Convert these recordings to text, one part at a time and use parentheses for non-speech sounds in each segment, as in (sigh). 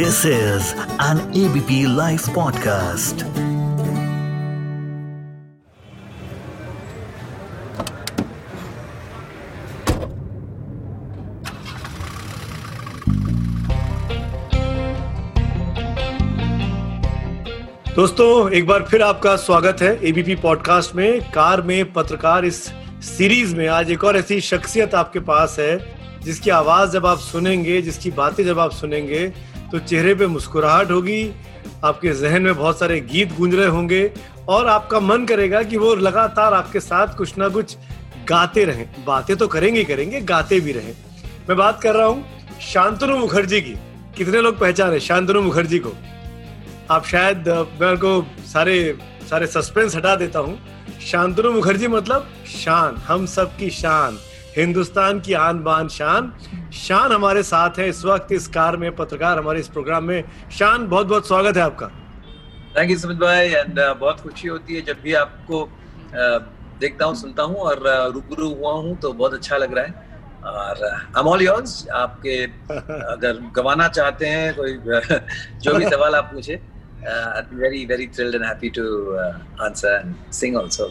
This is an ABP Life podcast. दोस्तों, एक बार फिर आपका स्वागत है एबीपी पॉडकास्ट में कार में पत्रकार इस सीरीज़ में आज एक और ऐसी शख्सियत आपके पास है, जिसकी आवाज़ जब आप सुनेंगे, जिसकी बातें जब आप सुनेंगे तो चेहरे पे मुस्कुराहट होगी, आपके जहन में बहुत सारे गीत गूंज रहे होंगे और आपका मन करेगा कि वो लगातार आपके साथ कुछ ना कुछ गाते रहें। बातें तो करेंगे करेंगे, गाते भी रहें। मैं बात कर रहा हूँ शांतनु मुखर्जी की। कितने लोग पहचाने शांतनु मुखर्जी को? आप शायद, मैं उनको सारे सारे सस्पेंस हटा देता हूँ। शांतनु मुखर्जी मतलब शान, हम सब की शान। हिंदुस्तान की आन बान शान। शान हमारे साथ है इस वक्त इस कार में पत्रकार हमारे इस प्रोग्राम में। शान बहुत बहुत स्वागत है आपका। थैंक यू सुमित भाई एंड बहुत खुशी होती है जब भी आपको uh, देखता हूँ सुनता हूँ और uh, रूबरू हुआ हूँ तो बहुत अच्छा लग रहा है। और आई ऑल योर्स आपके (laughs) अगर गवाना चाहते हैं कोई जो भी सवाल आप पूछे uh, I'd be very, very thrilled and happy to uh, answer and sing also.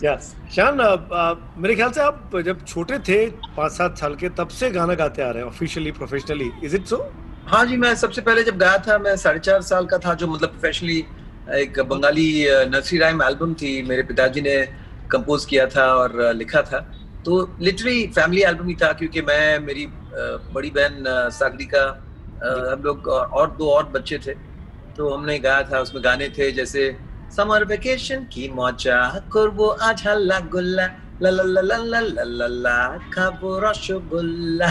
Yes. शान uh, uh, मेरे ख्याल से आप जब छोटे थे पाँच सात साल के तब से गाना गाते आ रहे हैं officially professionally is it so हाँ जी मैं सबसे पहले जब गाया था मैं साढ़े चार साल का था जो मतलब प्रोफेशनली एक बंगाली नर्सरी राइम एल्बम थी मेरे पिताजी ने कंपोज किया था और uh, लिखा था। तो लिटरली फैमिली एल्बम ही था क्योंकि मैं मेरी बड़ी बहन सागरिका हम लोग और दो और बच्चे थे तो हमने गाया था उसमें गाने थे जैसे समर वेकेशन की मौजा করবো আজ হাল্লা গোল্লা ला ला ला ला ला ला ला ला खाबो रसगोल्ला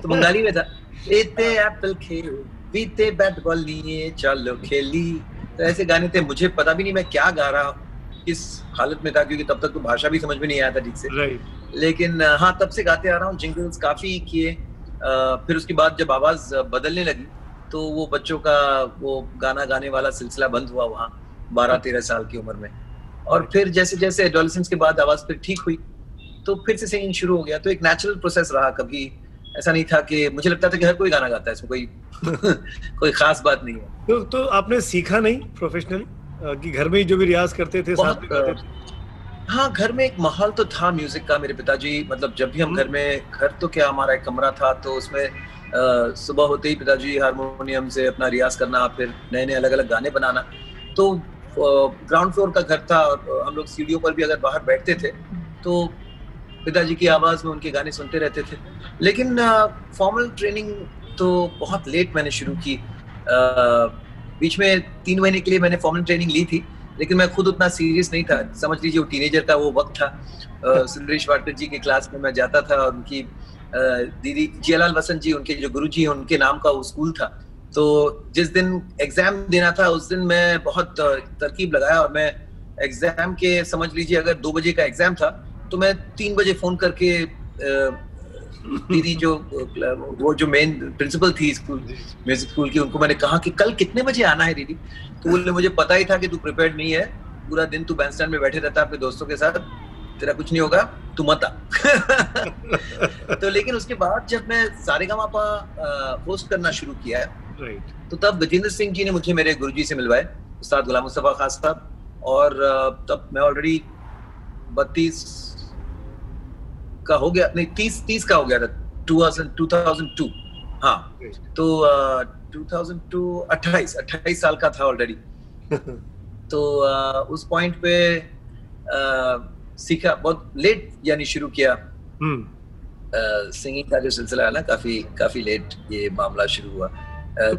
तो बंगाली में था लेते एप्पल खेल बीते बैट बॉल लिए चलो खेली तो ऐसे गाने थे मुझे पता भी नहीं मैं क्या गा रहा किस हालत में था क्योंकि तब तक तो भाषा भी समझ में नहीं आया था ठीक से लेकिन हाँ तब से गाते आ रहा हूँ जिंगल्स काफी किए फिर उसके बाद जब आवाज बदलने लगी तो वो बच्चों का वो गाना गाने वाला सिलसिला बंद हुआ वहाँ बारह तेरह साल की उम्र में। और फिर जैसे जैसे एडोलसेंस के बाद आवाज़ फिर ठीक हुई तो फिर से सिंगिंग शुरू हो गया। तो एक नेचुरल प्रोसेस रहा कभी। ऐसा नहीं था कि मुझे लगता था कि हर कोई गाना गाता है इसमें कोई (laughs) कोई खास बात नहीं है। तो तो आपने सीखा नहीं प्रोफेशनली कि घर में ही जो भी रियाज करते थे साथ में गाते थे? हाँ घर में एक माहौल तो था म्यूज़िक का मेरे पिताजी। मतलब जब भी हम घर में घर तो क्या हमारा एक कमरा था तो उसमें सुबह होते ही पिताजी हारमोनियम से अपना रियाज करना फिर नए नए अलग अलग गाने बनाना। तो ग्राउंड फ्लोर का घर था और हम लोग सीढ़ियों पर भी अगर बाहर बैठते थे तो पिताजी की आवाज़ में उनके गाने सुनते रहते थे। लेकिन फॉर्मल ट्रेनिंग तो बहुत लेट मैंने शुरू की। बीच में तीन महीने के लिए मैंने फॉर्मल ट्रेनिंग ली थी लेकिन मैं खुद उतना सीरियस नहीं था। समझ लीजिए वो टीनेजर का वो वक्त था। (laughs) सुंदरेश वाडकर जी के क्लास में मैं जाता था और उनकी दीदी जियालाल वसंत जी उनके जो गुरु जी उनके नाम का वो स्कूल था। तो जिस दिन एग्ज़ाम देना था, उस दिन मैं बहुत तरकीब लगाया और मैं एग्ज़ाम के, समझ लीजिए, अगर दो बजे का एग्ज़ाम था तो मैं तीन बजे फ़ोन करके दीदी जो, वो जो मेन प्रिंसिपल थी स्कूल म्यूज़िक स्कूल की, उनको मैंने कहा कि कल कितने बजे आना है दीदी? तो बोले, मुझे पता ही था कि तू प्रिपेयर्ड नहीं है, पूरा दिन तू बैंड में बैठे रहता अपने दोस्तों के साथ तेरा कुछ नहीं होगा तू मत आ। (laughs) तो लेकिन उसके बाद जब मैं सारे गा होस्ट करना शुरू किया है तो तब गजेंद्र सिंह जी ने मुझे मेरे गुरुजी से मिलवाए उस्ताद गुलाम मुस्तफ़ा खास साहब। और तब मैं ऑलरेडी बत्तीस का हो गया नहीं तीस तीस का हो गया था two thousand two thousand two हाँ तो टू थाउज़ेंड टू अट्ठाईस अट्ठाईस साल का था ऑलरेडी (laughs) तो uh, उस पॉइंट पे uh, सीखा बहुत लेट यानी शुरू किया। सिंगिंग हम्म। का जो सिलसिला है ना काफ़ी काफ़ी लेट ये मामला शुरू हुआ।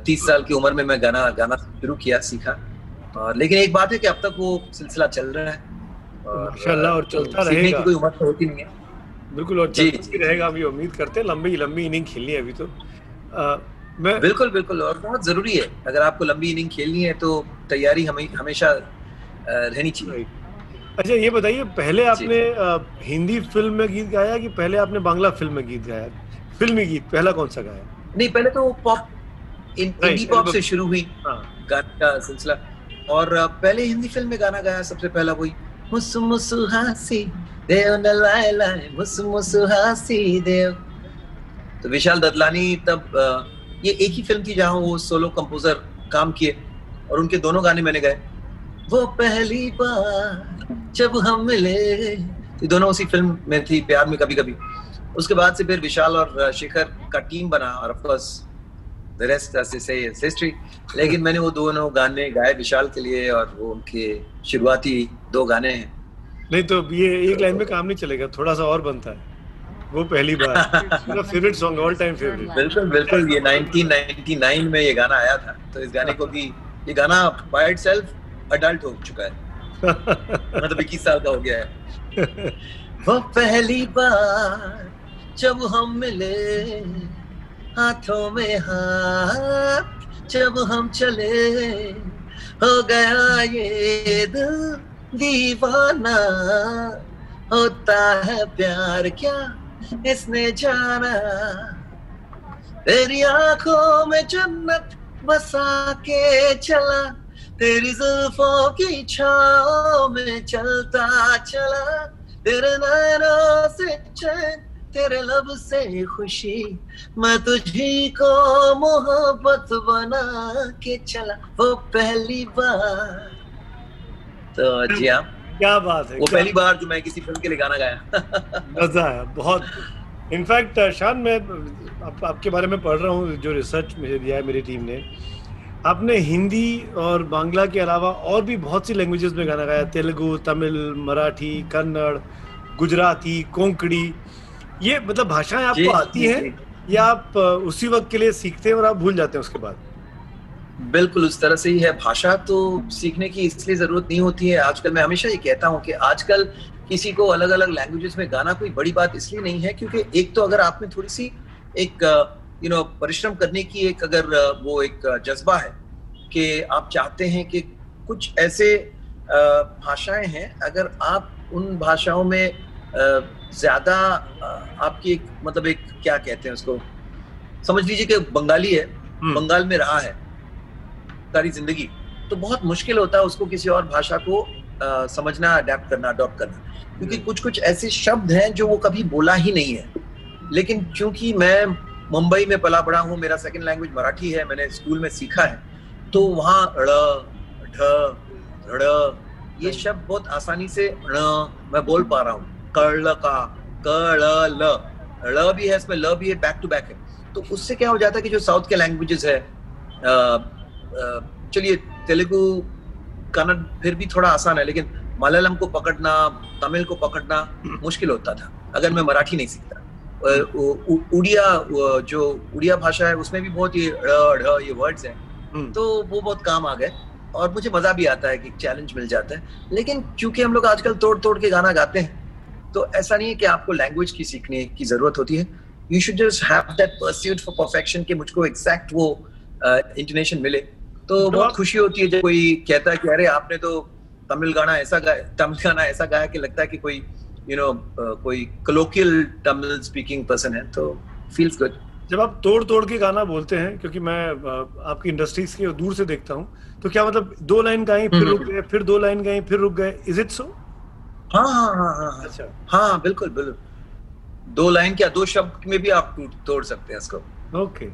तीस साल की उम्र में मैं गाना गाना शुरू किया सीखा। और लेकिन एक बात है कि अब तक वो सिलसिला चल रहा है। और, और चलता तो रहेगा। की कोई उम्र तो होती नहीं है। बिल्कुल और जी, जी। रहेगा अभी उम्मीद करते हैं। लंबी लंबी इनिंग खेलनी है अभी तो। आ, मैं बिल्कुल बिल्कुल और बहुत ज़रूरी है। अगर आपको लंबी इनिंग खेलनी है तो तैयारी हमें हमेशा रहनी चाहिए। अच्छा ये बताइए पहले आपने हिंदी फ़िल्म में गीत गाया कि पहले आपने बांग्ला फ़िल्म में गीत गाया? फिल्मी गीत पहला कौन सा गाया? नहीं पहले तो पॉप इंडी पॉप से शुरू हुई हाँ। गाने का सिलसिला। और पहले हिंदी फ़िल्म में गाना गाया सबसे पहला वही मुसु मुसु हासी देव न लाए लाए मुसु मुसु हासी देव। तो विशाल ददलानी तब ये एक ही फ़िल्म थी जहाँ वो सोलो कंपोजर काम किए और उनके दोनों गाने मैंने गाए। वो पहली बार जब हम मिले। ये दोनों उसी फ़िल्म में थी प्यार में कभी कभी उसके बाद से फिर विशाल और शिखर का टीम बना और of course the rest history लेकिन मैंने वो दोनों गाने गाए विशाल के लिए और वो उनके शुरुआती दो गाने हैं। नहीं तो ये एक लाइन में काम नहीं चलेगा थोड़ा सा और बनता है। वो पहली बार। मेरा favourite song all time favourite बिल्कुल बिल्कुल ये 1999 में ये गाना आया था। तो इस गाने को भी ये गाना बाय इटसेल्फ अडल्ट हो चुका है। मतलब 21 साल का हो गया है। वो पहली बार जब हम मिले हाथों में हाथ, जब हम चले, हो गया ये दीवाना। होता है प्यार क्या इसने जाना? तेरी आँखों में जन्नत बसा के चला। तेरी जुल्फों की छाओ में चलता चला तेरे नैनों से चैन तेरे लब से खुशी। मैं तुझी को मोहब्बत बना के चला। वो पहली बार। तो जी हाँ। क्या बात है वो पहली बार जो मैं किसी फ़िल्म के लिए गाना गाया। मज़ा आया बहुत इनफैक्ट शान मैं आप, आपके बारे में पढ़ रहा हूँ जो रिसर्च मुझे दिया है मेरी टीम ने। आपने हिंदी और बांग्ला के अलावा और भी बहुत सी लैंग्वेजेस में गाना गाया। तेलुगु तमिल मराठी कन्नड़ गुजराती कोंकणी। ये मतलब भाषाएँ आपको आती हैं या आप उसी वक्त के लिए सीखते हैं और आप भूल जाते हैं उसके बाद? बिल्कुल उस तरह से ही है। भाषा तो सीखने की इसलिए ज़रूरत नहीं होती है। आजकल मैं हमेशा ये कहता हूँ कि आजकल किसी को अलग अलग लैंग्वेजेस में गाना कोई बड़ी बात इसलिए नहीं है क्योंकि एक तो अगर आप में थोड़ी सी एक यू नो परिश्रम करने की एक अगर वो एक जज्बा है कि आप चाहते हैं कि कुछ ऐसे भाषाएँ हैं अगर आप उन भाषाओं में ज़्यादा आपकी एक मतलब एक क्या कहते हैं उसको समझ लीजिए कि बंगाली है बंगाल में रहा है सारी ज़िंदगी तो बहुत मुश्किल होता है उसको किसी और भाषा को आ, समझना अडेप्ट करना अडॉप्ट करना। क्योंकि कुछ कुछ ऐसे शब्द हैं जो वो कभी बोला ही नहीं है। लेकिन क्योंकि मैं मुंबई में पला बड़ा हूँ मेरा सेकंड लैंग्वेज मराठी है मैंने स्कूल में सीखा है। तो वहाँ ढ़ ढ ये शब्द बहुत आसानी से ण मैं बोल पा रहा हूँ। कड़ का कड़ ल ल भी है इसमें ल भी है बैक टू बैक है। तो उससे क्या हो जाता है कि जो साउथ के लैंग्वेजेस है चलिए तेलुगु कन्नड़ फिर भी थोड़ा आसान है लेकिन मलयालम को पकड़ना तमिल को पकड़ना मुश्किल होता था अगर मैं मराठी नहीं सीखता। उड़िया जो उड़िया भाषा है उसमें भी बहुत ये ढ ये वर्ड्स हैं। हम्म। तो वो बहुत काम आ गए और मुझे मज़ा भी आता है कि चैलेंज मिल जाता है। लेकिन क्योंकि हम लोग आजकल तोड़ तोड़ के गाना गाते हैं तो ऐसा नहीं है कि आपको लैंग्वेज की सीखने की ज़रूरत होती है। You should just have that pursuit for perfection कि मुझको एग्जैक्ट वो इंटोनेशन मिले। तो बहुत खुशी होती है जब कोई कहता है कि अरे आपने तो तमिल गाना ऐसा गाया तमिल गाना ऐसा गाया कि लगता है कि कोई यू नो कोई कलोकियल तमिल स्पीकिंग पर्सन है तो फील्स गुड जब आप तोड़ तोड़ के गाना बोलते हैं क्योंकि मैं आपकी इंडस्ट्रीज़ के दूर से देखता हूँ तो क्या मतलब दो लाइन गाई फिर रुक गए फिर दो लाइन गाई फिर रुक गए इज़ इट सो हाँ हाँ हाँ हाँ अच्छा। हाँ बिल्कुल बिल्कुल। दो लाइन क्या दो शब्द में भी आप तोड़ सकते हैं इसको। ओके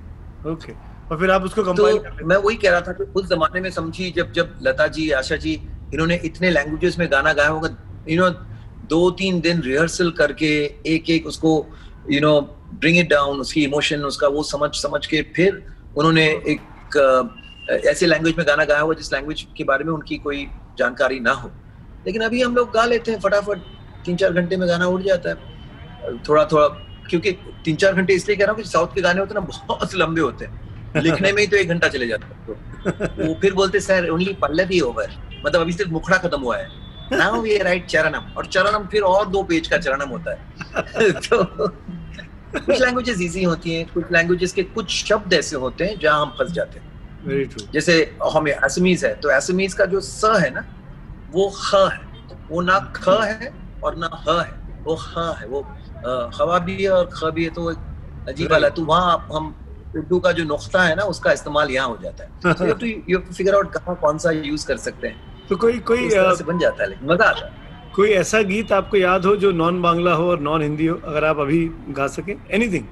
ओके और फिर आप उसको कंपाइल तो मैं वही कह रहा था कि उस जमाने में समझी जब जब लता जी आशा जी इन्होंने इतने लैंग्वेजेस में गाना गाया होगा यू नो दो तीन दिन रिहर्सल करके एक एक उसको you know bring it down उसकी इमोशन उसका वो समझ समझ के फिर उन्होंने एक ऐसे लैंग्वेज में गाना गाया हुआ जिस लैंग्वेज के बारे में उनकी कोई जानकारी ना हो। लेकिन अभी हम लोग गा लेते हैं, फटाफट तीन चार घंटे में गाना उड़ जाता है। थोड़ा थोड़ा क्योंकि तीन चार घंटे इसलिए कह रहा हूँ कि साउथ के गाने होते ना, बहुत लंबे होते हैं। लिखने में ही तो एक घंटा चले जाता है। तो वो फिर बोलते, सर ओनली पल्लवी ओवर मतलब अभी सिर्फ़ मुखड़ा खत्म हुआ है। नाउ वी राइट चरणम और चरणम फिर और दो पेज का चरणम होता है। (laughs) तो कुछ लैंग्वेजेस इजी होती हैं कुछ लैंग्वेजेस के कुछ शब्द ऐसे होते हैं जहाँ हम फंस जाते हैं। जैसे हमें असमीज है तो असमीज का जो स है ना वो ख है। वो ना ख है और ना ह है। वो ख है। वो हवा भी है और ख भी है तो अजीब वाला तो वहाँ हम उर्दू का जो नुख्ता है ना उसका इस्तेमाल यहाँ हो जाता है। तो यू यू फिगर आउट कहाँ कौन सा यूज़ कर सकते हैं। तो कोई कोई तो बन जाता है लेकिन मज़ा आता है। कोई ऐसा गीत आपको याद हो जो नॉन बांग्ला हो और नॉन हिंदी हो अगर आप अभी गा सके? एनीथिंग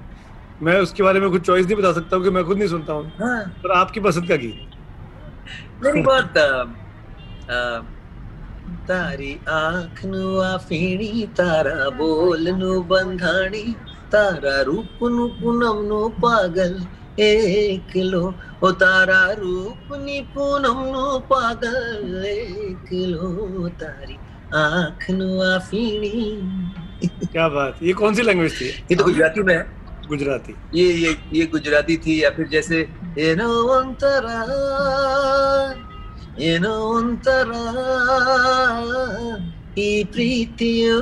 मैं उसके बारे में कुछ चॉइस नहीं बता सकता हूँ कि मैं खुद नहीं सुनता हूँ। हाँ। पर आपकी पसंद का गीत? मेरी बात तारी आँख नु आफीणी तारा बोल नु बंधाणी तारा रूप नु पूनम नु पागल એકલો ઓ તારા રૂપની પૂનમનું પાગલ એકલો તારી આંખનું આ ફીણી क्या बात ये कौन सी लैंग्वेज थी ये तो गुजराती में है गुजराती ये ये ये गुजराती थी या फिर जैसे एनो अंतरा एनो अंतरा ಈ ಪ್ರೀತಿಯು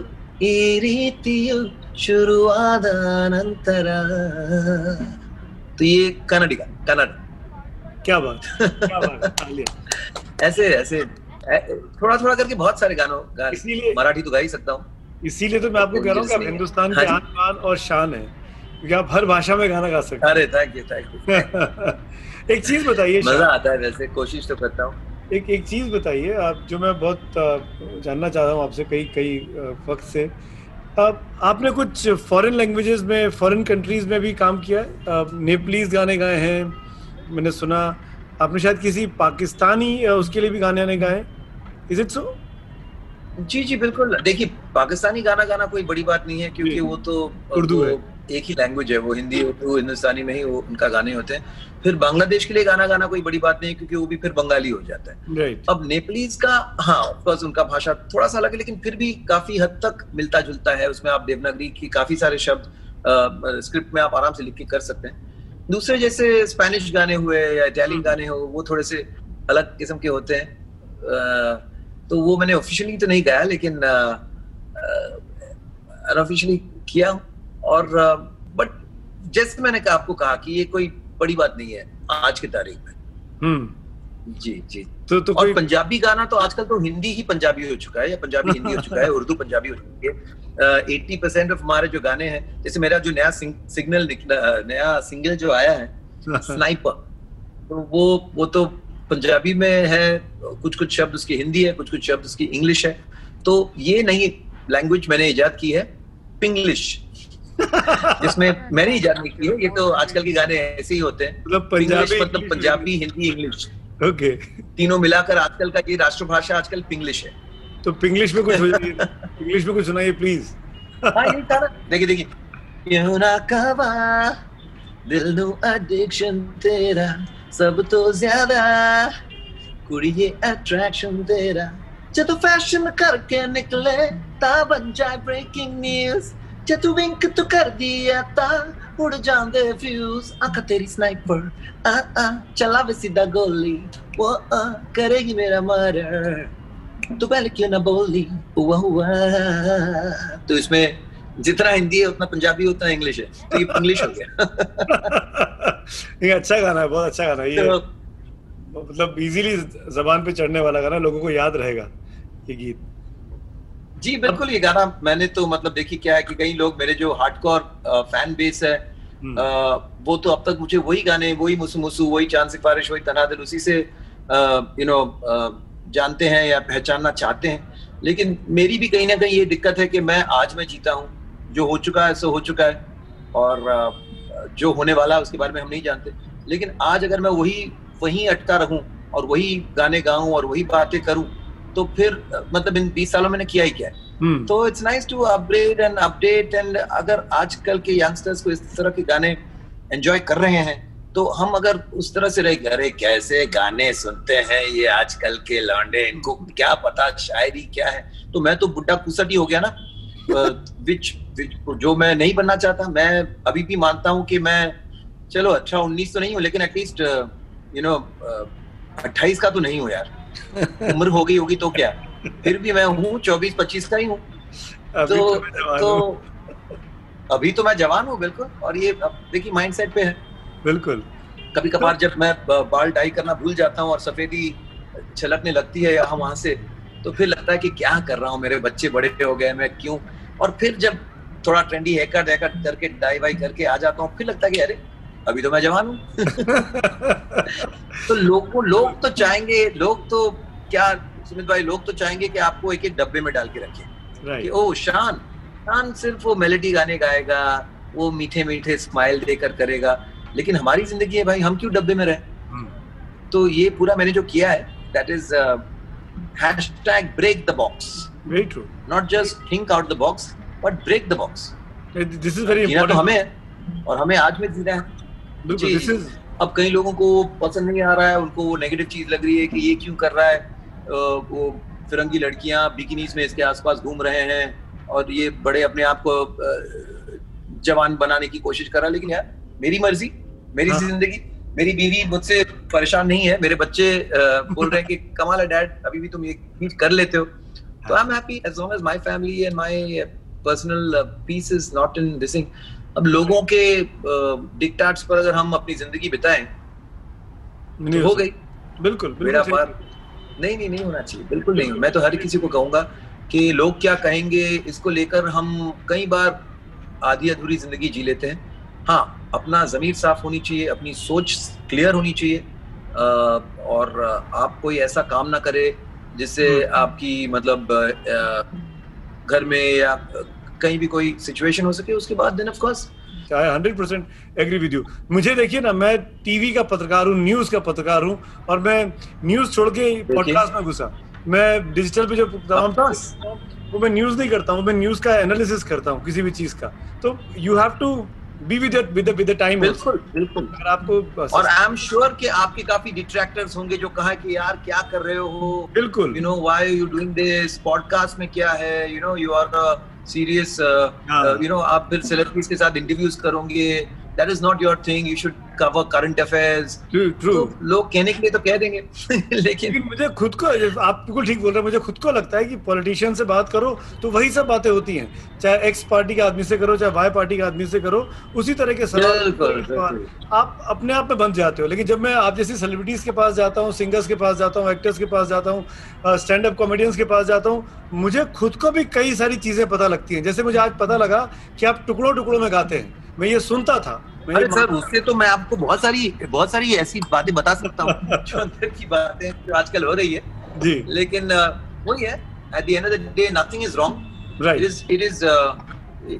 ಈ ರೀತಿಯು ಶುರುವಾದ ನಂತರ तो ये कन्नड़ी का कन्नड़ क्या बात क्या बात (laughs) ऐसे ऐसे थोड़ा थोड़ा करके बहुत सारे गानों इसीलिए मराठी तो गा ही सकता हूँ। इसीलिए तो मैं आपको कह रहा हूँ आप हिंदुस्तान हाँ के आन बान और शान है क्योंकि आप हर भाषा में गाना गा सकते हैं। अरे थैंक यू थैंक यू एक चीज़ बताइए मज़ा आता है वैसे कोशिश तो करता हूँ। एक एक चीज़ बताइए आप जो मैं बहुत जानना चाहता हूँ आपसे कई कई वक्त से आपने कुछ फॉरेन लैंग्वेजेस में फॉरेन कंट्रीज़ में भी काम किया है? नेपलीज गाने गाए हैं मैंने सुना। आपने शायद किसी पाकिस्तानी उसके लिए भी गाने आने गाए इज़ इट सो जी जी बिल्कुल। देखिए पाकिस्तानी गाना गाना कोई बड़ी बात नहीं है क्योंकि वो तो उर्दू है। एक ही लैंग्वेज है वो हिंदी उर्दू हिंदुस्तानी में ही वो उनका गाने होते हैं। फिर बांग्लादेश के लिए गाना गाना कोई बड़ी बात नहीं है क्योंकि वो भी फिर बंगाली हो जाता है। राइट अब नेपलीज का हाँ ऑफकोर्स उनका भाषा थोड़ा सा अलग है लेकिन फिर भी काफ़ी हद तक मिलता जुलता है। उसमें आप देवनागरी की काफ़ी सारे शब्द स्क्रिप्ट में आप आराम से लिख के कर सकते हैं। दूसरे जैसे स्पेनिश गाने हुए या इटालियन गाने हो वो थोड़े से अलग किस्म के होते हैं। तो वो मैंने ऑफिशियली तो नहीं गाया लेकिन अनऑफिशियली किया और बट जैसे मैंने कहा आपको कहा कि ये कोई बड़ी बात नहीं है आज की तारीख में। हम्म। जी जी। तो तो और पंजाबी गाना तो आजकल तो हिंदी ही पंजाबी हो चुका है या पंजाबी हिंदी हो चुका है (laughs) उर्दू पंजाबी हो चुकी है। एट्टी परसेंट ऑफ़ हमारे जो गाने हैं जैसे मेरा जो नया सिग्नल निकला नया सिंगल जो आया है (laughs) स्नाइपर तो वो वो तो पंजाबी में है कुछ कुछ शब्द उसकी हिंदी है कुछ कुछ शब्द उसकी इंग्लिश है। तो ये नई लैंग्वेज मैंने इजाद की है पिंग्लिश जिसमें मैंने इजाद नहीं की है ये तो आजकल के गाने ऐसे ही होते हैं मतलब पिंग्लिश पंजाबी मतलब पंजाबी हिंदी इंग्लिश ओके तीनों मिलाकर आजकल का ये राष्ट्रभाषा आजकल पिंग्लिश है तो इंग्लिश में कुछ हो जाइए इंग्लिश में कुछ सुनाइए प्लीज हाँ यही था ना देखिए देखिए यूं ना कवा दिल ਨੂੰ ਐਡਿਕਸ਼ਨ ਤੇਰਾ ਸਭ ਤੋਂ ਜ਼ਿਆਦਾ ਕੁੜੀਏ ਅਟਰੈਕਸ਼ਨ ਤੇਰਾ ਜਦੋਂ ਫੈਸ਼ਨ ਕਰਕੇ ਨਿਕਲੇ ਤਾਂ ਬਣ ਜਾਏ ਬ੍ਰੇਕਿੰਗ ਨਿਊਜ਼ ਜੇ ਤੂੰ ਵਿੰਕ ਤੂੰ ਕਰਦੀ ਐ ਤਾਂ ਉੜ ਜਾਂਦੇ ਫਿਊਜ਼ ਅੱਖ ਤੇਰੀ ਸਨਾਈਪਰ ਆ ਆ ਚਲਾਵੇ ਸਿੱਧਾ ਗੋਲੀ ਉਹ ਆ ਕਰੇਗੀ ਮੇਰਾ ਮਰਡਰ तो पहले क्यों ना बोली हुआ हुआ तो इसमें जितना हिंदी है उतना पंजाबी उतना इंग्लिश है तो ये इंग्लिश हो गया ये अच्छा गाना है बहुत अच्छा गाना है ये तो मतलब इजीली जबान पे चढ़ने वाला गाना लोगों को याद रहेगा ये गीत जी बिल्कुल ये गाना मैंने तो मतलब देखी क्या है कि कई लोग मेरे जो हार्डकोर फ़ैन बेस है हम्म, अ, वो तो अब तक मुझे वही गाने वही मुसु मुसु वही चाँद सिफारिश वही तनादिल उसी से यू नो जानते हैं या पहचानना चाहते हैं। लेकिन मेरी भी कहीं ना कहीं ये दिक्कत है कि मैं आज में जीता हूँ। जो हो चुका है सो हो चुका है। और अ, जो होने वाला है उसके बारे में हम नहीं जानते। लेकिन आज अगर मैं वही वहीं अटका रहूँ और वही गाने गाऊं और वही बातें करूँ तो फिर मतलब इन 20 सालों में मैंने किया ही क्या है। हम्म, तो it's nice to upgrade and update and अगर आजकल के यंगस्टर्स को इस तरह के गाने एंजॉय कर रहे हैं तो हम अगर उस तरह से रहे अरे कैसे गाने सुनते हैं ये आजकल के लौंडे इनको क्या पता शायरी क्या है। तो मैं तो बुढ़ा कुसट ही हो गया ना। विच जो मैं नहीं बनना चाहता मैं अभी भी मानता हूँ कि मैं चलो अच्छा उन्नीस तो नहीं हूँ लेकिन एटलीस्ट यू नो अट्ठाईस का तो नहीं हूँ यार। (laughs) उम्र हो गई होगी तो क्या? फिर भी मैं हूँ चौबीस पच्चीस का ही हूँ। तो तो तो। अभी तो मैं जवान हूँ बिल्कुल। और ये देखिए माइंड सेट पे है। बिल्कुल। कभी कभार जब मैं बाल डाई करना भूल जाता हूँ और सफेदी छलकने लगती है यहाँ वहाँ से तो फिर लगता है कि क्या कर रहा हूँ? मेरे बच्चे बड़े हो गए मैं क्यों? और फिर जब थोड़ा ट्रेंडी हेकट करके डाई वाई करके आ जाता हूँ फिर लगता है कि अरे अभी तो मैं जवान हूँ। तो लोग को लोग तो चाहेंगे लोग तो क्या सुमित भाई लोग तो चाहेंगे कि आपको एक एक डब्बे में डाल के रखें। कि ओ शान शान सिर्फ़ वो मेलेडी गाने गाएगा वो मीठे मीठे स्माइल देकर करेगा। लेकिन हमारी ज़िंदगी है भाई हम क्यों डब्बे में रहे? हम्म। तो ये पूरा मैंने जो किया है that is hashtag break the box very true not just think out the box but break the box this is very important हमें और हमें आज में जीना है। बिल्कुल दिस इज़ अब कई लोगों को पसंद नहीं आ रहा है उनको वो नेगेटिव चीज़ लग रही है कि ये क्यों कर रहा है? वो फिरंगी लड़कियाँ बिकिनीज में इसके आसपास घूम रहे हैं और ये बड़े अपने आप को जवान बनाने की कोशिश कर रहा है। लेकिन यार मेरी मर्ज़ी मेरी हाँ। ज़िंदगी मेरी बीवी मुझसे परेशान नहीं है। मेरे बच्चे बोल रहे हैं कि कमाल है डैड अभी भी तुम ये चीज़ कर लेते हो। तो I am happy as long as my family and my personal peace is not in this thing अब लोगों के डिक्टाट्स पर अगर हम अपनी ज़िंदगी बिताएँ तो हो गई। बिल्कुल मेरा पार नहीं नहीं नहीं होना चाहिए बिल्कुल नहीं मैं तो हर किसी को कहूँगा कि लोग क्या कहेंगे इसको लेकर हम कई बार आधी अधूरी ज़िंदगी जी लेते हैं। हाँ अपना जमीर साफ़ होनी चाहिए अपनी सोच क्लियर होनी चाहिए। और आप कोई ऐसा काम ना करे जिससे हम्म। आपकी मतलब घर में या कहीं भी कोई सिचुएशन हो सके उसके बाद then of course I hundred percent agree with you मुझे देखिए ना मैं टीवी का पत्रकार हूँ न्यूज़ का पत्रकार हूँ और मैं न्यूज़ छोड़ के पॉडकास्ट में घुसा। मैं डिजिटल पे जो तमाम वो मैं न्यूज़ नहीं करता हूँ मैं न्यूज़ का एनालिसिस करता हूँ किसी भी चीज़ का। तो you have to be with with with the time बिल्कुल बिल्कुल। अगर आपको और आई एम श्योर कि आपके काफ़ी डिट्रैक्टर्स होंगे जो कहा कि यार क्या कर रहे हो? बिल्कुल। You know why you doing this podcast में क्या है? You know you are serious. You know आप फिर सेलिब्रिटीज के साथ इंटरव्यूज़ करोगे that is not your thing you should cover current affairs तो लोग कहने के लिए तो कह देंगे (laughs) लेकिन मुझे खुद को आप बिल्कुल ठीक बोल रहे हैं मुझे खुद को लगता है कि पॉलिटिशियन से बात करो तो वही सब बातें होती हैं। चाहे एक्स पार्टी के आदमी से करो चाहे वाई पार्टी के आदमी से करो उसी तरह के सवाल। आप अपने आप में बन जाते हो। लेकिन जब मैं आप जैसी सेलिब्रिटीज के पास जाता हूँ सिंगर्स के पास जाता हूँ एक्टर्स के पास जाता हूँ स्टैंड अप कॉमेडियंस के पास जाता हूँ मुझे खुद को भी कई सारी चीज़ें पता लगती हैं। जैसे मुझे आज पता लगा कि आप टुकड़ों टुकड़ों में गाते हैं। मैं ये सुनता था। मैं अरे सर उससे तो मैं आपको बहुत सारी बहुत सारी ऐसी बातें बता सकता हूँ (laughs) जो अंदर की बातें जो आजकल हो रही है। जी। लेकिन वही है at the end of the day nothing is wrong right it is uh,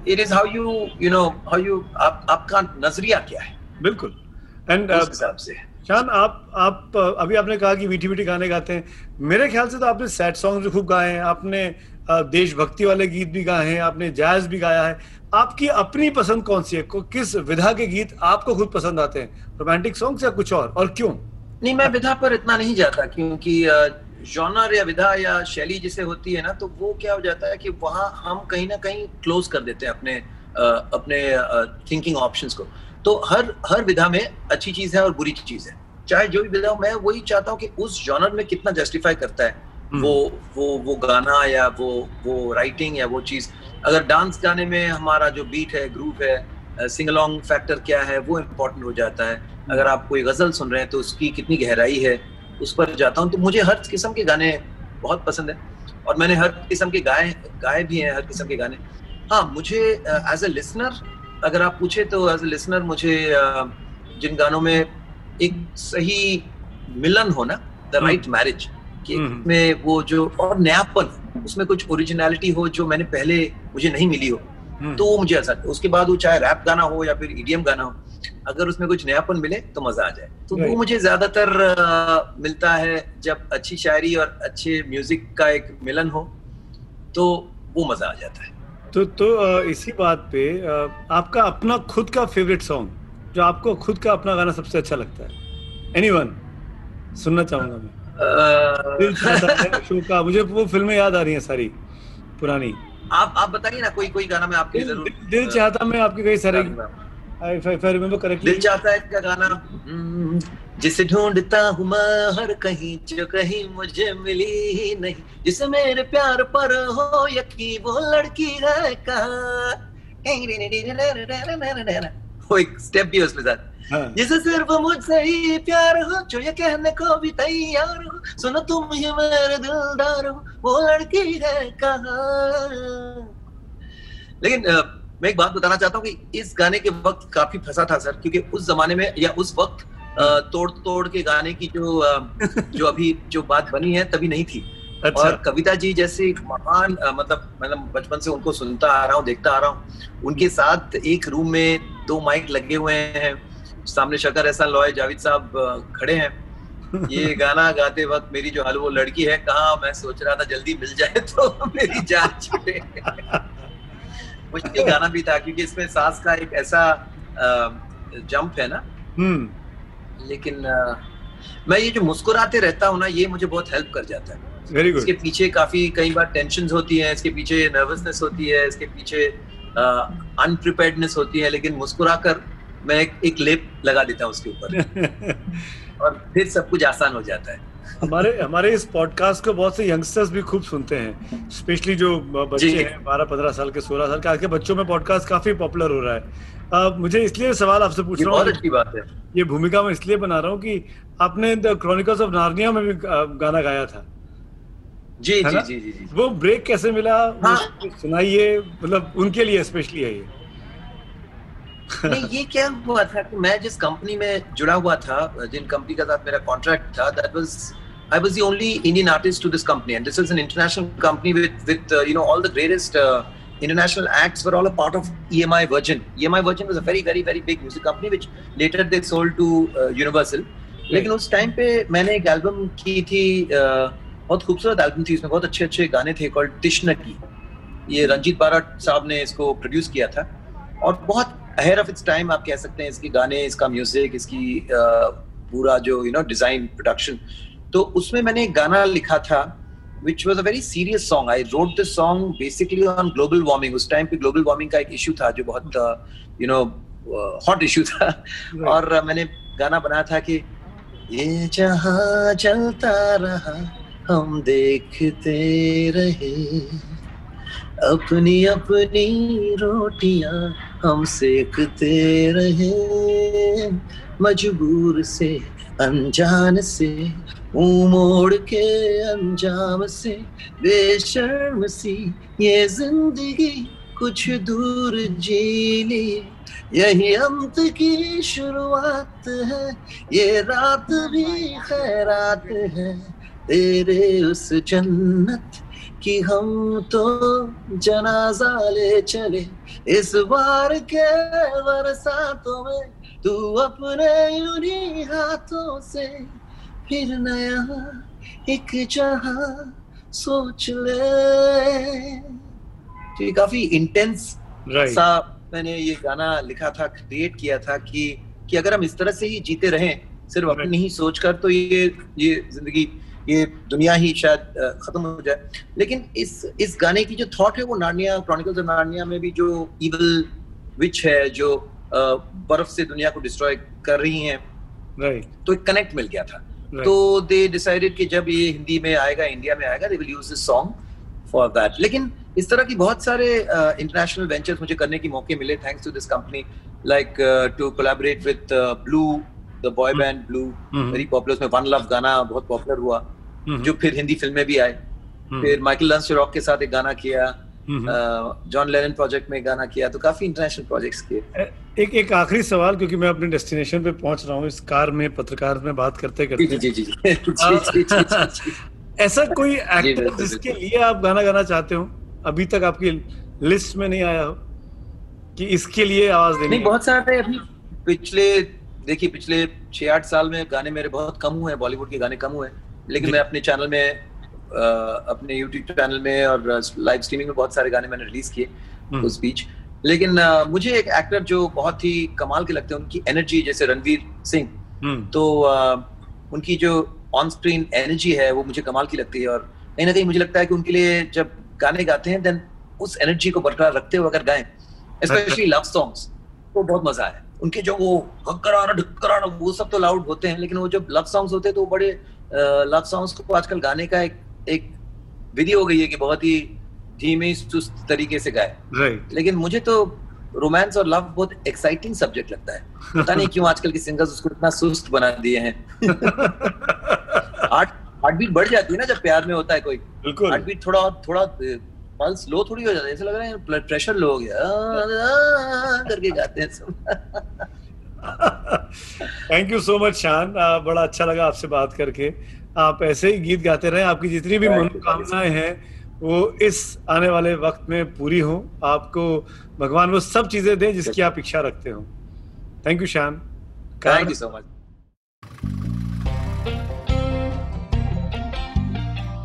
it is how you you know how you आप आपका नज़रिया क्या है? बिल्कुल। एंड हिसाब से। शान आप आप अभी आपने कहा कि मीठी मीठी गाने गाते हैं। मेरे ख्याल से तो आपने सैड सॉन्ग भी खूब गाए हैं आपने देशभक्ति वाले गीत भी गाए हैं आपने जैज भी गाया है। आपकी अपनी पसंद कौन सी है? किस विधा के गीत आपको खुद पसंद आते हैं? रोमांटिक सॉन्ग्स या कुछ और? और क्यों? नहीं मैं विधा पर इतना नहीं जाता क्योंकि जॉनर या विधा या शैली जिसे होती है ना तो वो क्या हो जाता है कि वहाँ हम कहीं ना कहीं क्लोज कर देते हैं अपने अपने थिंकिंग ऑप्शंस को। तो हर हर विधा में अच्छी चीज़ है और बुरी चीज़ है। चाहे जो भी विधा हो मैं वही चाहता हूँ कि उस जॉनर में कितना जस्टिफाई करता है हम्म। वो वो वो गाना या वो वो राइटिंग या वो चीज़। अगर डांस गाने में हमारा जो बीट है ग्रुप है सिंग अलोंग फैक्टर क्या है वो इम्पोर्टेंट हो जाता है। अगर आप कोई गज़ल सुन रहे हैं तो उसकी कितनी गहराई है उस पर जाता हूँ। तो मुझे हर किस्म के गाने बहुत पसंद है। और मैंने हर किस्म के गाए गाए भी हैं हर किस्म के गाने। हाँ मुझे एज ए लिसनर अगर आप पूछे तो एज ए लिसनर मुझे uh, जिन गानों में एक सही मिलन हो ना द राइट मैरिज कि हम्म। में वो जो और नयापन उसमें कुछ ओरिजिनलिटी हो जो मैंने पहले मुझे नहीं मिली हो हम्म, तो वो मुझे अच्छा उसके बाद वो चाहे रैप गाना हो या फिर ईडीएम गाना हो अगर उसमें कुछ नयापन मिले तो मज़ा आ जाए। तो वो मुझे ज़्यादातर मिलता है जब अच्छी शायरी और अच्छे म्यूज़िक का एक मिलन हो तो वो मज़ा आ जाता है। तो तो इसी बात पे आपका अपना खुद का फेवरेट सॉन्ग जो आपको खुद का अपना गाना सबसे अच्छा लगता है? एनीवन सुनना चाहूँगा मैं। दिल चाहता है शो का। मुझे वो फ़िल्में याद आ रही हैं सारी पुरानी। आप आप बताइए ना कोई कोई गाना मैं आपके लिए दिल, ज़रूर दिल- चाहता मैं आपके कई सारे दिल चाहता है इसका गाना। हम्म, जिसे ढूंढता हूँ मैं हर कहीं जो कहीं मुझे मिली ही नहीं। जिसे मेरे प्यार पर हो यकीन वो लड़की है कहाँ? वो एक स्टेप भी है उसमें साथ। हाँ, जिसे सिर्फ़ मुझसे ही प्यार हो जो ये कहने को भी तैयार हो सुनो तुम ही मेरे दिलदार हो वो लड़की है कहाँ? लेकिन मैं एक बात बताना चाहता हूँ कि इस गाने के वक्त काफ़ी फंसा था सर क्योंकि उस जमाने में या उस वक्त तोड़ तोड़ के गाने की जो जो अभी जो बात बनी है तभी नहीं थी। अच्छा। और कविता जी जैसे महान मतलब मतलब बचपन से उनको सुनता आ रहा हूँ देखता आ रहा हूँ उनके साथ एक रूम में दो माइक लगे हुए हैं। सामने शकर एहसान लॉय जावेद साहब खड़े हैं। ये (laughs) गाना गाते वक्त मेरी जो हाल वो लड़की है कहा मैं सोच रहा था जल्दी मिल जाए तो (laughs) मेरी जान छूटे। मुश्किल गाना भी था क्योंकि इसमें सांस का एक ऐसा जंप है ना। हम्म। लेकिन मैं ये जो मुस्कुराते रहता हूँ ना ये मुझे बहुत हेल्प कर जाता है। इसके पीछे काफ़ी कई बार टेंशन होती है इसके पीछे नर्वसनेस होती है इसके पीछे अनप्रिपेयर्डनेस होती है लेकिन मुस्कुराकर मैं एक, एक लेप लगा देता हूँ उसके ऊपर। (laughs) और फिर सब कुछ आसान हो जाता है। हमारे हमारे इस पॉडकास्ट को बहुत से यंगस्टर्स भी खूब सुनते हैं स्पेशली जो बच्चे हैं बारह पंद्रह साल के सोलह साल के आज के बच्चों में पॉडकास्ट काफ़ी पॉपुलर हो रहा है। आ, मुझे इसलिए सवाल आपसे पूछ रहा बात है। ये भूमिका मैं इसलिए बना रहा हूँ कि आपने द क्रॉनिकल्स ऑफ़ नार्निया में भी गाना गाया था। जी जी, जी जी वो ब्रेक कैसे मिला? हाँ? सुनाइए मतलब उनके लिए स्पेशली है ये। (laughs) ये क्या हुआ था कि मैं जिस कंपनी में जुड़ा हुआ था जिन कंपनी के साथ मेरा कॉन्ट्रैक्ट था that was I was the only Indian artist to this company and this is an international company with with you know all the greatest international acts were all a part of EMI Virgin. EMI Virgin was a very, very, very big music company which later they sold to uh, लेकिन उस time पे मैंने एक album की थी uh, बहुत खूबसूरत album थी इसमें बहुत अच्छे अच्छे गाने थे कॉल्ड तिश्न की। ये रंजीत बाराट साहब ने इसको प्रोड्यूस किया था। और बहुत अहेड ऑफ़ इट्स टाइम आप कह सकते हैं इसके गाने इसका म्यूज़िक इसकी पूरा जो यू नो डिज़ाइन प्रोडक्शन तो उसमें मैंने एक गाना लिखा था which was a very serious song I wrote this song basically on global warming उस टाइम पे ग्लोबल वार्मिंग का एक इशू था जो बहुत यू नो हॉट इशू था। Right. और मैंने गाना बनाया था कि ये जहाँ चलता रहा हम देखते रहे। अपनी अपनी रोटियाँ हम सेकते रहे। मजबूर से, अनजान से, मुँह मोड़ के, अंजाम से, बेशर्म सी, ये ज़िंदगी कुछ दूर जी ली। यही अंत की शुरुआत है, ये रात भी खैरात है। तेरे उस जन्नत कि हम तो जनाजा ले चले इस बार के बरसातों में तू अपने यूनी हाथों से फिर नया एक जहाँ सोच ले तो काफ़ी इंटेंस right. सा मैंने ये गाना लिखा था क्रिएट किया था कि कि अगर हम इस तरह से ही जीते रहें सिर्फ़ right. अपनी ही सोच कर तो ये ये ज़िंदगी ये दुनिया ही शायद खत्म हो जाए लेकिन इस इस गाने की जो थॉट है वो नार्निया क्रॉनिकल्स ऑफ़ नार्निया में भी जो इवल विच है जो बर्फ़ से दुनिया को डिस्ट्रॉय कर रही है right. तो एक कनेक्ट मिल गया था right. तो दे डिसाइडेड कि जब ये हिंदी में आएगा इंडिया में आएगा they will use this song for that लेकिन इस तरह की बहुत सारे इंटरनेशनल uh, वेंचर्स मुझे करने की मौके मिले thanks to this company like to collaborate with Blue the boy band Blue very popular उसमें वन लव गाना बहुत पॉपुलर हुआ। जो फिर हिंदी फ़िल्म में भी आए हम्म। फिर माइकल लंस रॉक के साथ एक गाना किया जॉन लेनन प्रोजेक्ट में गाना किया तो काफ़ी इंटरनेशनल प्रोजेक्ट्स किए एक एक आखिरी सवाल क्योंकि मैं अपने डेस्टिनेशन पे पहुँच रहा हूँ इस कार में पत्रकार में बात करते करते जी जी जी जी ऐसा कोई एक्टर जिसके लिए आप गाना गाना चाहते हो अभी तक आपकी लिस्ट में नहीं आया हो कि इसके लिए आवाज़ देनी नहीं बहुत सारे अभी पिछले देखिए पिछले छह आठ साल में गाने मेरे बहुत कम हुए हैं बॉलीवुड के गाने कम हुए लेकिन मैं अपने चैनल में आ, अपने यूट्यूब चैनल में और लाइव स्ट्रीमिंग में बहुत सारे गाने मैंने रिलीज़ किए हम्म। उस बीच लेकिन आ, मुझे एक एक्टर जो बहुत ही कमाल के लगते हैं उनकी एनर्जी जैसे रणवीर सिंह हम्म। तो उनकी जो ऑन स्क्रीन एनर्जी है वो मुझे कमाल की लगती है और कहीं ना कहीं मुझे लगता है कि उनके लिए जब गाने गाते हैं देन उस एनर्जी को बरकरार रखते हुए अगर गाएँ स्पेशली लव सॉन्ग्स तो बहुत मज़ा है उनके जो वो हक्कराना ढक्कराना वो सब तो लाउड होते हैं लेकिन वो जब लव सॉन्ग्स होते हैं तो बड़े लव सॉन्ग्स को आजकल गाने का एक एक विधि हो गई है कि बहुत ही धीमे सुस्त तरीके से गाए। Right. लेकिन मुझे तो रोमांस और लव बहुत एक्साइटिंग सब्जेक्ट लगता है। (laughs) पता नहीं क्यों आजकल के सिंगर्स उसको इतना सुस्त बना दिए हैं। हार्ट हार्ट बीट बढ़ जाती है ना जब प्यार में होता है कोई। हार्ट बीट थोड़ा थोड़ा पल्स लो थोड़ी हो जाता है। ऐसा लग रहा है ब्लड प्रेशर लो हो गया। (laughs) करके गाते हैं सब। (laughs) थैंक यू सो मच शान बड़ा अच्छा लगा आपसे बात करके। आप ऐसे ही गीत गाते रहे। आपकी जितनी भी मनोकामनाएँ हैं वो इस आने वाले वक्त में पूरी हो। आपको भगवान वो सब चीज़ें दें जिसकी आप इच्छा रखते हो। Thank you Shaan thank you so much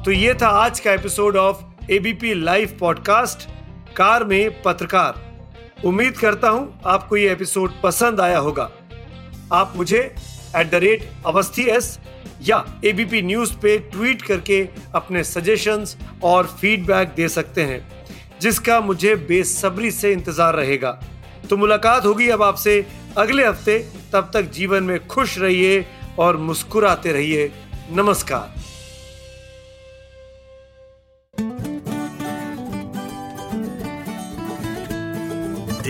तो ये था आज का episode of ABP live podcast car में पत्रकार। उम्मीद करता हूँ आपको ये एपिसोड पसंद आया होगा। आप मुझे at the rate Awasthi S या एबीपी न्यूज़ पे ट्वीट करके अपने सजेशंस और फीडबैक दे सकते हैं, जिसका मुझे बेसब्री से इंतज़ार रहेगा। तो मुलाकात होगी अब आपसे अगले हफ़्ते। तब तक जीवन में खुश रहिए और मुस्कुराते रहिए। नमस्कार।